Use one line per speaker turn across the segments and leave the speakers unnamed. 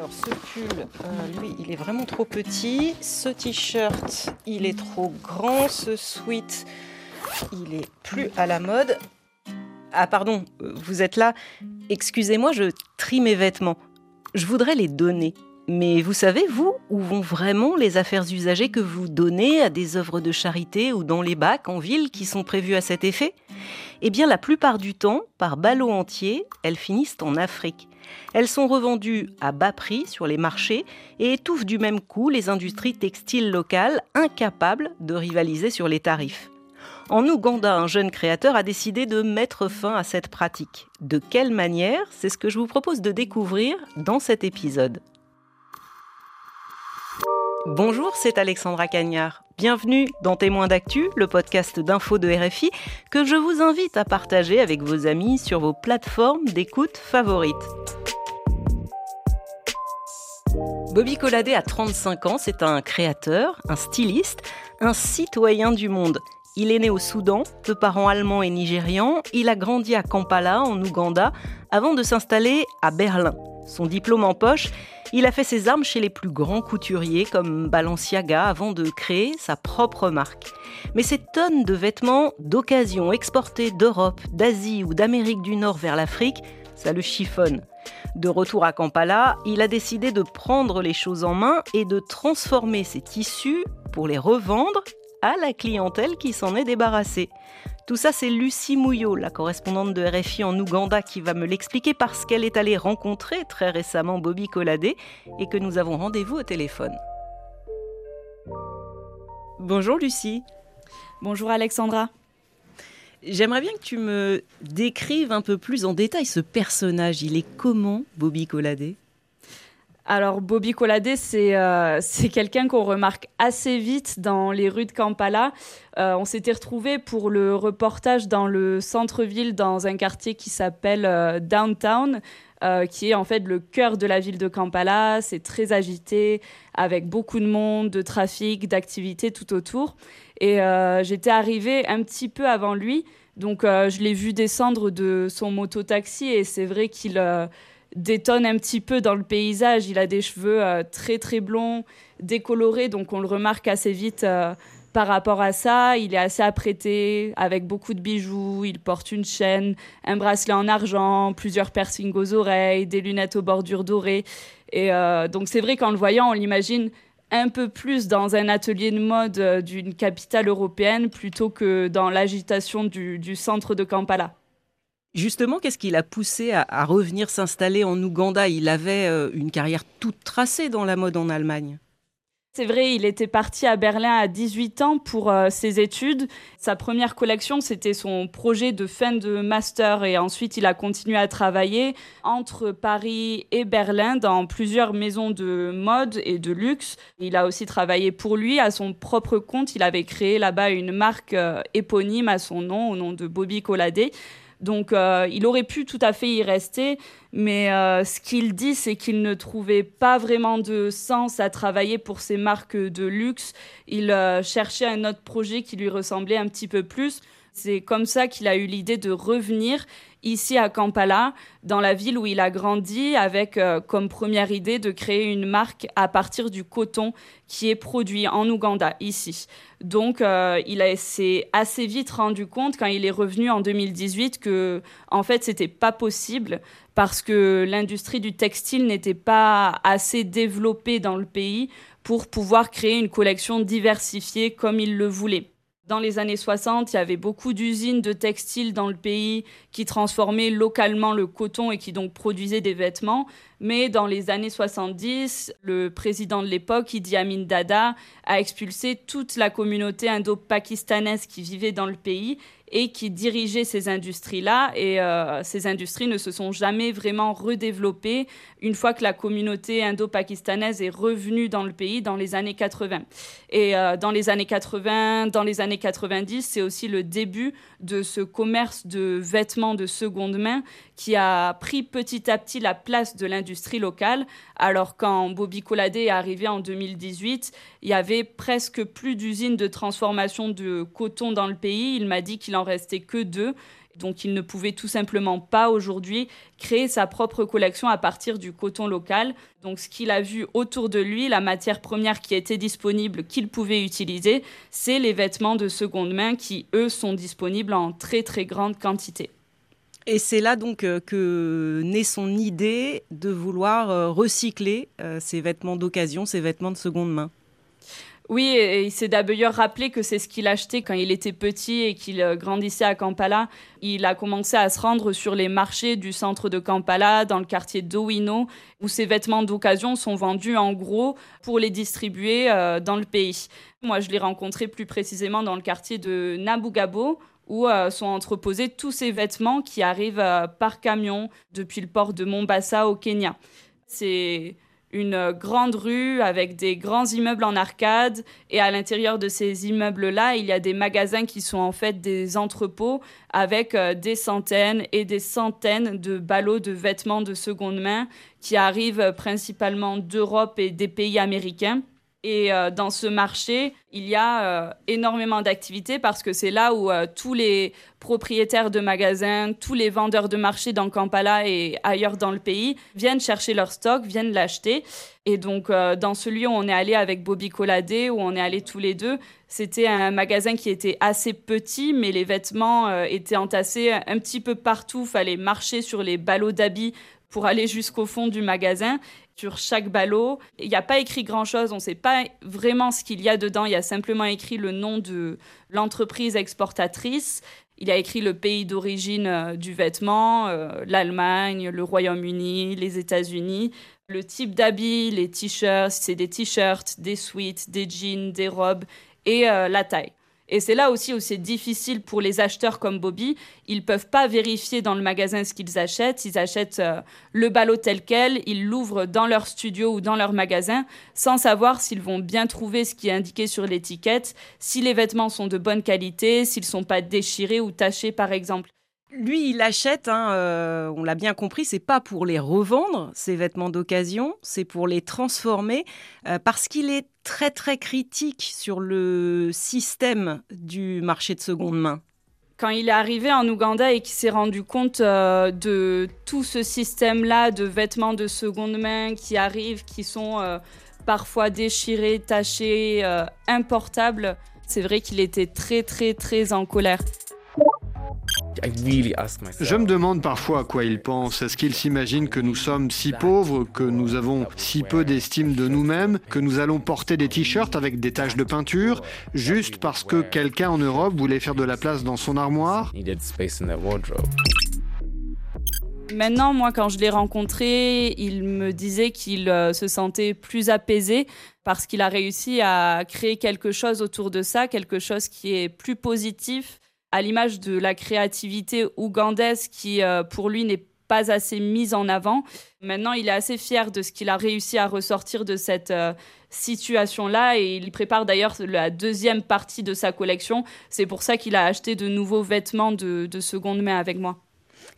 Alors ce pull, euh, lui, il est vraiment trop petit. Ce t-shirt, il est trop grand. Ce sweat, il est plus à la mode. Ah pardon, euh, vous êtes là. Excusez-moi, je trie mes vêtements. Je voudrais les donner. Mais vous savez, vous, où vont vraiment les affaires usagées que vous donnez à des œuvres de charité ou dans les bacs en ville qui sont prévus à cet effet? Eh bien, la plupart du temps, par ballot entier, elles finissent en Afrique. Elles sont revendues à bas prix sur les marchés et étouffent du même coup les industries textiles locales incapables de rivaliser sur les tarifs. En Ouganda, un jeune créateur a décidé de mettre fin à cette pratique. De quelle manière C'est ce que je vous propose de découvrir dans cet épisode. Bonjour, c'est Alexandra Cagnard. Bienvenue dans Témoins d'actu, le podcast d'info de RFI que je vous invite à partager avec vos amis sur vos plateformes d'écoute favorites. Bobby Colladé a 35 ans, c'est un créateur, un styliste, un citoyen du monde. Il est né au Soudan, de parents allemands et nigérians. Il a grandi à Kampala, en Ouganda, avant de s'installer à Berlin. Son diplôme en poche, il a fait ses armes chez les plus grands couturiers comme Balenciaga avant de créer sa propre marque. Mais ces tonnes de vêtements d'occasion exportés d'Europe, d'Asie ou d'Amérique du Nord vers l'Afrique, ça le chiffonne. De retour à Kampala, il a décidé de prendre les choses en main et de transformer ces tissus pour les revendre à la clientèle qui s'en est débarrassée. Tout ça, c'est Lucie Mouillot, la correspondante de RFI en Ouganda, qui va me l'expliquer parce qu'elle est allée rencontrer très récemment Bobby Colladé et que nous avons rendez-vous au téléphone. Bonjour Lucie.
Bonjour Alexandra.
J'aimerais bien que tu me décrives un peu plus en détail ce personnage. Il est comment, Bobby Colladé?
Alors Bobby Colladé, euh, c'est quelqu'un qu'on remarque assez vite dans les rues de Kampala. Euh, on s'était retrouvé pour le reportage dans le centre-ville, dans un quartier qui s'appelle euh, Downtown, qui est en fait le cœur de la ville de Kampala. C'est très agité, avec beaucoup de monde, de trafic, d'activités tout autour. Et j'étais arrivée un petit peu avant lui. Donc je l'ai vu descendre de son moto-taxi et c'est vrai qu'il détonne un petit peu dans le paysage. Il a des cheveux euh, très très blonds, décolorés, donc on le remarque assez vite euh, par rapport à ça. Il est assez apprêté, avec beaucoup de bijoux. Il porte une chaîne, un bracelet en argent, plusieurs piercings aux oreilles, des lunettes aux bordures dorées. Et euh, donc c'est vrai qu'en le voyant, on l'imagine un peu plus dans un atelier de mode d'une capitale européenne plutôt que dans l'agitation du centre de Kampala.
Justement, qu'est-ce qui l'a poussé à, revenir s'installer en Ouganda? Il avait euh, une carrière toute tracée dans la mode en Allemagne.
C'est vrai, il était parti à Berlin à 18 ans pour euh, ses études. Sa première collection, c'était son projet de fin de master et ensuite il a continué à travailler entre Paris et Berlin dans plusieurs maisons de mode et de luxe. Il a aussi travaillé pour lui à son propre compte. Il avait créé là-bas une marque euh, éponyme à son nom, au nom de Bobby Colladé. Donc euh, il aurait pu tout à fait y rester, mais euh, ce qu'il dit, c'est qu'il ne trouvait pas vraiment de sens à travailler pour ces marques de luxe. Il euh, cherchait un autre projet qui lui ressemblait un petit peu plus. C'est comme ça qu'il a eu l'idée de revenir ici à Kampala, dans la ville où il a grandi, avec comme première idée de créer une marque à partir du coton qui est produit en Ouganda, ici. Donc, euh, il s'est assez vite rendu compte quand il est revenu en 2018 que, en fait, c'était pas possible parce que l'industrie du textile n'était pas assez développée dans le pays pour pouvoir créer une collection diversifiée comme il le voulait. Dans les années 60, il y avait beaucoup d'usines de textiles dans le pays qui transformaient localement le coton et qui donc produisaient des vêtements. Mais dans les années 70, le président de l'époque, Idi Amin Dada, a expulsé toute la communauté indo-pakistanaise qui vivait dans le pays et qui dirigeait ces industries-là. Et euh, ces industries ne se sont jamais vraiment redéveloppées une fois que la communauté indo-pakistanaise est revenue dans le pays dans les années 80. Et euh, dans les années 80, dans les années 90, c'est aussi le début de ce commerce de vêtements de seconde main qui a pris petit à petit la place de l'industrie locale. Alors quand Bobby Colladé est arrivé en 2018, il y avait presque plus d'usines de transformation de coton dans le pays. Il m'a dit qu'il en restait que deux. Donc il ne pouvait tout simplement pas aujourd'hui créer sa propre collection à partir du coton local. Donc ce qu'il a vu autour de lui, la matière première qui était disponible, qu'il pouvait utiliser, c'est les vêtements de seconde main qui, eux, sont disponibles en très très grande quantité.
Et c'est là donc euh, que naît son idée de vouloir euh, recycler ces vêtements d'occasion, ces vêtements de seconde main.
Oui, et il s'est d'ailleurs rappelé que c'est ce qu'il achetait quand il était petit et qu'il euh, grandissait à Kampala. Il a commencé à se rendre sur les marchés du centre de Kampala, dans le quartier d'Owino, où ses vêtements d'occasion sont vendus en gros pour les distribuer euh, dans le pays. Moi, je l'ai rencontré plus précisément dans le quartier de Nabugabo, où euh, sont entreposés tous ces vêtements qui arrivent par camion depuis le port de Mombasa au Kenya. C'est une grande rue avec des grands immeubles en arcade et à l'intérieur de ces immeubles-là, il y a des magasins qui sont en fait des entrepôts avec euh, des centaines et des centaines de ballots de vêtements de seconde main qui arrivent principalement d'Europe et des pays américains. Et euh, dans ce marché, il y a euh, énormément d'activités parce que c'est là où euh, tous les propriétaires de magasins, tous les vendeurs de marché dans Kampala et ailleurs dans le pays viennent chercher leur stock, viennent l'acheter. Et donc, dans celui où on est allé avec Bobby Colade, où on est allé tous les deux, c'était un magasin qui était assez petit, mais les vêtements étaient entassés un petit peu partout. Fallait marcher sur les ballots d'habits pour aller jusqu'au fond du magasin sur chaque ballot. Il n'y a pas écrit grand-chose, on ne sait pas vraiment ce qu'il y a dedans, il y a simplement écrit le nom de l'entreprise exportatrice. Il a écrit le pays d'origine euh, du vêtement, euh, l'Allemagne, le Royaume-Uni, les États-Unis. Le type d'habits, les t-shirts, c'est des t-shirts, des suites, des jeans, des robes et euh, la taille. Et c'est là aussi où c'est difficile pour les acheteurs comme Bobby. Ils peuvent pas vérifier dans le magasin ce qu'ils achètent. Ils achètent euh, le ballot tel quel, ils l'ouvrent dans leur studio ou dans leur magasin sans savoir s'ils vont bien trouver ce qui est indiqué sur l'étiquette, si les vêtements sont de bonne qualité, s'ils sont pas déchirés ou tachés par exemple.
Lui, il achète, hein, euh, on l'a bien compris, c'est pas pour les revendre, ces vêtements d'occasion, c'est pour les transformer, euh, parce qu'il est très très critique sur le système du marché de seconde main.
Quand il est arrivé en Ouganda et qu'il s'est rendu compte euh, de tout ce système-là de vêtements de seconde main qui arrivent, qui sont parfois déchirés, tachés, importables, c'est vrai qu'il était très très très en colère.
Je me demande parfois à quoi il pense. Est-ce qu'il s'imagine que nous sommes si pauvres, que nous avons si peu d'estime de nous-mêmes, que nous allons porter des t-shirts avec des taches de peinture, juste parce que quelqu'un en Europe voulait faire de la place dans son armoire?
Maintenant, moi, quand je l'ai rencontré, il me disait qu'il euh, se sentait plus apaisé parce qu'il a réussi à créer quelque chose autour de ça, quelque chose qui est plus positif, à l'image de la créativité ougandaise qui, euh, pour lui, n'est pas assez mise en avant. Maintenant, il est assez fier de ce qu'il a réussi à ressortir de cette euh, situation-là et il prépare d'ailleurs la deuxième partie de sa collection. C'est pour ça qu'il a acheté de nouveaux vêtements de, seconde main avec moi.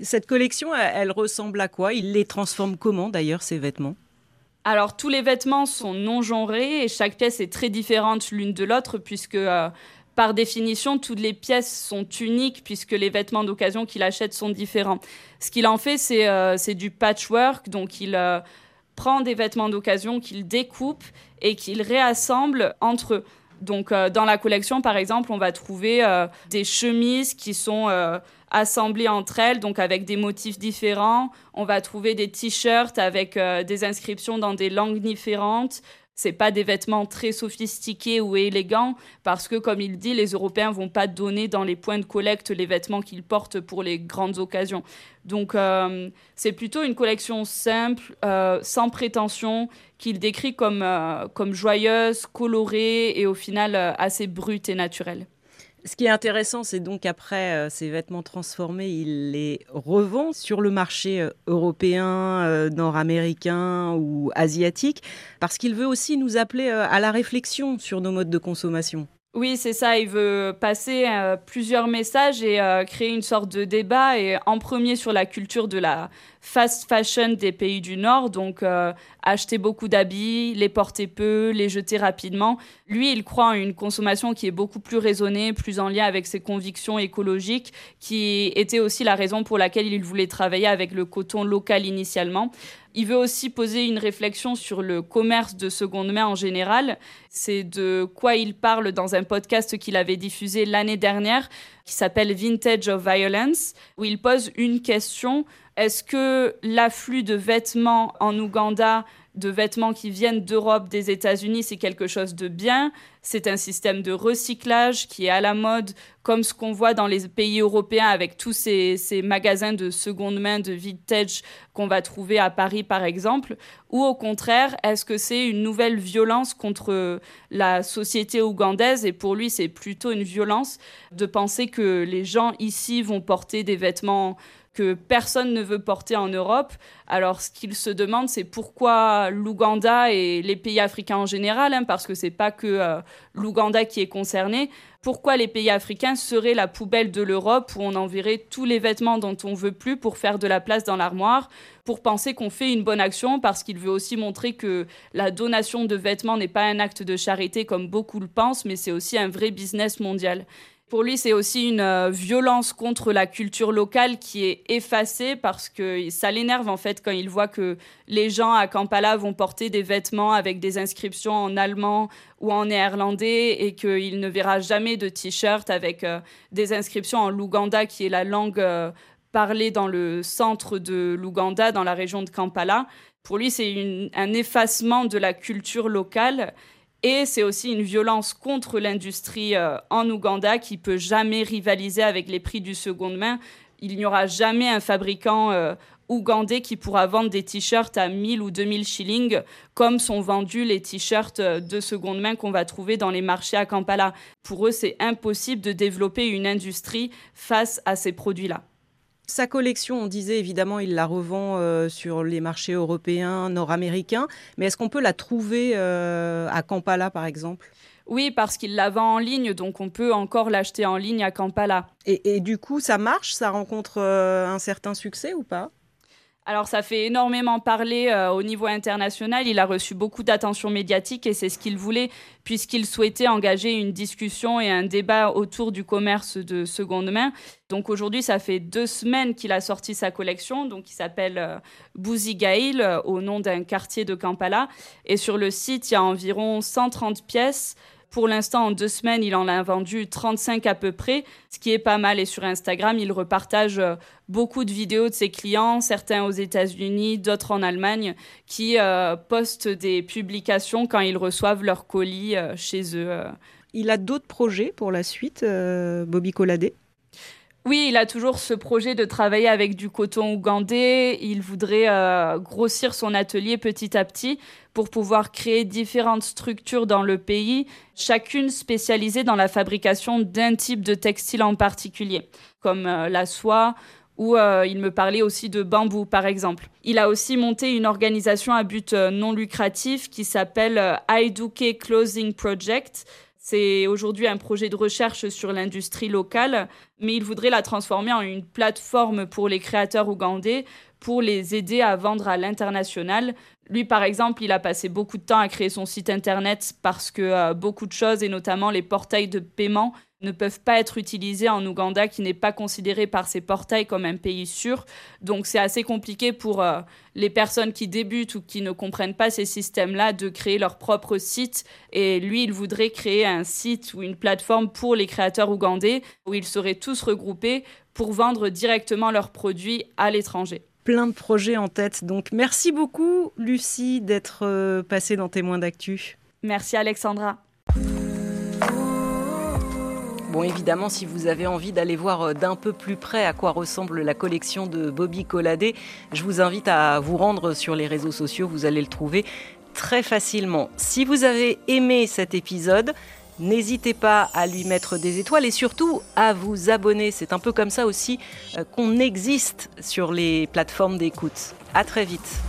Cette collection, elle, ressemble à quoi? Il les transforme comment d'ailleurs, ces vêtements?
Alors tous les vêtements sont non genrés et chaque pièce est très différente l'une de l'autre puisque euh, par définition, toutes les pièces sont uniques puisque les vêtements d'occasion qu'il achète sont différents. Ce qu'il en fait, c'est euh, du patchwork, donc il euh, prend des vêtements d'occasion qu'il découpe et qu'il réassemble entre eux. Donc euh, dans la collection, par exemple, on va trouver des chemises qui sont assemblées entre elles, donc avec des motifs différents. On va trouver des t-shirts avec des inscriptions dans des langues différentes c'est pas des vêtements très sophistiqués ou élégants parce que comme il dit les Européens vont pas donner dans les points de collecte les vêtements qu'ils portent pour les grandes occasions. Donc euh, c'est plutôt une collection simple, euh, sans prétention, qu'il décrit comme, euh, comme joyeuse, colorée et au final assez brute et naturelle.
Ce qui est intéressant, c'est donc après euh, ces vêtements transformés, il les revend sur le marché euh, européen, euh, nord-américain ou asiatique, parce qu'il veut aussi nous appeler à la réflexion sur nos modes de consommation.
Oui, c'est ça. Il veut passer plusieurs messages et créer une sorte de débat. Et en premier sur la culture de la fast fashion des pays du Nord, donc euh, acheter beaucoup d'habits, les porter peu, les jeter rapidement. Lui, il croit en une consommation qui est beaucoup plus raisonnée, plus en lien avec ses convictions écologiques, qui était aussi la raison pour laquelle il voulait travailler avec le coton local initialement. Il veut aussi poser une réflexion sur le commerce de seconde main en général. C'est de quoi il parle dans un podcast qu'il avait diffusé l'année dernière, qui s'appelle Vintage of Violence, où il pose une question. Est-ce que l'afflux de vêtements en Ouganda de vêtements qui viennent d'Europe, des États-Unis, c'est quelque chose de bien. C'est un système de recyclage qui est à la mode, comme ce qu'on voit dans les pays européens avec tous ces, magasins de seconde main, de vintage qu'on va trouver à Paris, par exemple. Ou au contraire, est-ce que c'est une nouvelle violence contre la société ougandaise? Et pour lui, c'est plutôt une violence de penser que les gens ici vont porter des vêtements que personne ne veut porter en Europe. Alors, ce qu'il se demande, c'est pourquoi l'Ouganda et les pays africains en général, hein, parce que c'est pas que euh, l'Ouganda qui est concerné, pourquoi les pays africains seraient la poubelle de l'Europe où on enverrait tous les vêtements dont on veut plus pour faire de la place dans l'armoire, pour penser qu'on fait une bonne action, parce qu'il veut aussi montrer que la donation de vêtements n'est pas un acte de charité comme beaucoup le pensent, mais c'est aussi un vrai business mondial. Pour lui, c'est aussi une euh, violence contre la culture locale qui est effacée parce que ça l'énerve en fait quand il voit que les gens à Kampala vont porter des vêtements avec des inscriptions en allemand ou en néerlandais et qu'il ne verra jamais de t-shirt avec euh, des inscriptions en Luganda qui est la langue euh, parlée dans le centre de l'Ouganda, dans la région de Kampala. Pour lui, c'est un effacement de la culture locale et c'est aussi une violence contre l'industrie euh, en Ouganda qui peut jamais rivaliser avec les prix du seconde main. Il n'y aura jamais un fabricant euh, ougandais qui pourra vendre des t-shirts à 1000 ou 2000 shillings, comme sont vendus les t-shirts euh, de seconde main qu'on va trouver dans les marchés à Kampala. Pour eux, c'est impossible de développer une industrie face à ces produits-là.
Sa collection, on disait évidemment, il la revend euh, sur les marchés européens, nord-américains, mais est-ce qu'on peut la trouver euh, à Kampala par exemple?
Oui, parce qu'il la vend en ligne, donc on peut encore l'acheter en ligne à Kampala.
Et, du coup, ça marche? Ça rencontre euh, un certain succès ou pas?
Alors ça fait énormément parler euh, au niveau international, il a reçu beaucoup d'attention médiatique et c'est ce qu'il voulait puisqu'il souhaitait engager une discussion et un débat autour du commerce de seconde main. Donc aujourd'hui ça fait deux semaines qu'il a sorti sa collection, donc il s'appelle euh, Bouzigail euh, au nom d'un quartier de Kampala. Et sur le site il y a environ 130 pièces pour l'instant, en deux semaines, il en a vendu 35 à peu près, ce qui est pas mal. Et sur Instagram, il repartage euh, beaucoup de vidéos de ses clients, certains aux États-Unis, d'autres en Allemagne, qui euh, postent des publications quand ils reçoivent leurs colis euh, chez eux.
Il a d'autres projets pour la suite, Bobby Colladé?
Oui, il a toujours ce projet de travailler avec du coton ougandais. Il voudrait euh, grossir son atelier petit à petit pour pouvoir créer différentes structures dans le pays, chacune spécialisée dans la fabrication d'un type de textile en particulier, comme euh, la soie ou euh, il me parlait aussi de bambou, par exemple. Il a aussi monté une organisation à but non lucratif qui s'appelle Aiduke Closing Project, c'est aujourd'hui un projet de recherche sur l'industrie locale, mais il voudrait la transformer en une plateforme pour les créateurs ougandais pour les aider à vendre à l'international. Lui, par exemple, il a passé beaucoup de temps à créer son site internet parce que euh, beaucoup de choses, et notamment les portails de paiement, ne peuvent pas être utilisés en Ouganda, qui n'est pas considéré par ces portails comme un pays sûr. Donc c'est assez compliqué pour euh, les personnes qui débutent ou qui ne comprennent pas ces systèmes-là de créer leur propre site. Et lui, il voudrait créer un site ou une plateforme pour les créateurs ougandais, où ils seraient tous regroupés pour vendre directement leurs produits à l'étranger
plein de projets en tête. Donc merci beaucoup Lucie d'être euh, passée dans Témoins d'actu.
Merci Alexandra.
Bon, évidemment, si vous avez envie d'aller voir euh, d'un peu plus près à quoi ressemble la collection de Bobby Colladé, je vous invite à vous rendre sur les réseaux sociaux, vous allez le trouver très facilement. Si vous avez aimé cet épisode, N'hésitez pas à lui mettre des étoiles et surtout à vous abonner. C'est un peu comme ça aussi euh, qu'on existe sur les plateformes d'écoute. À très vite.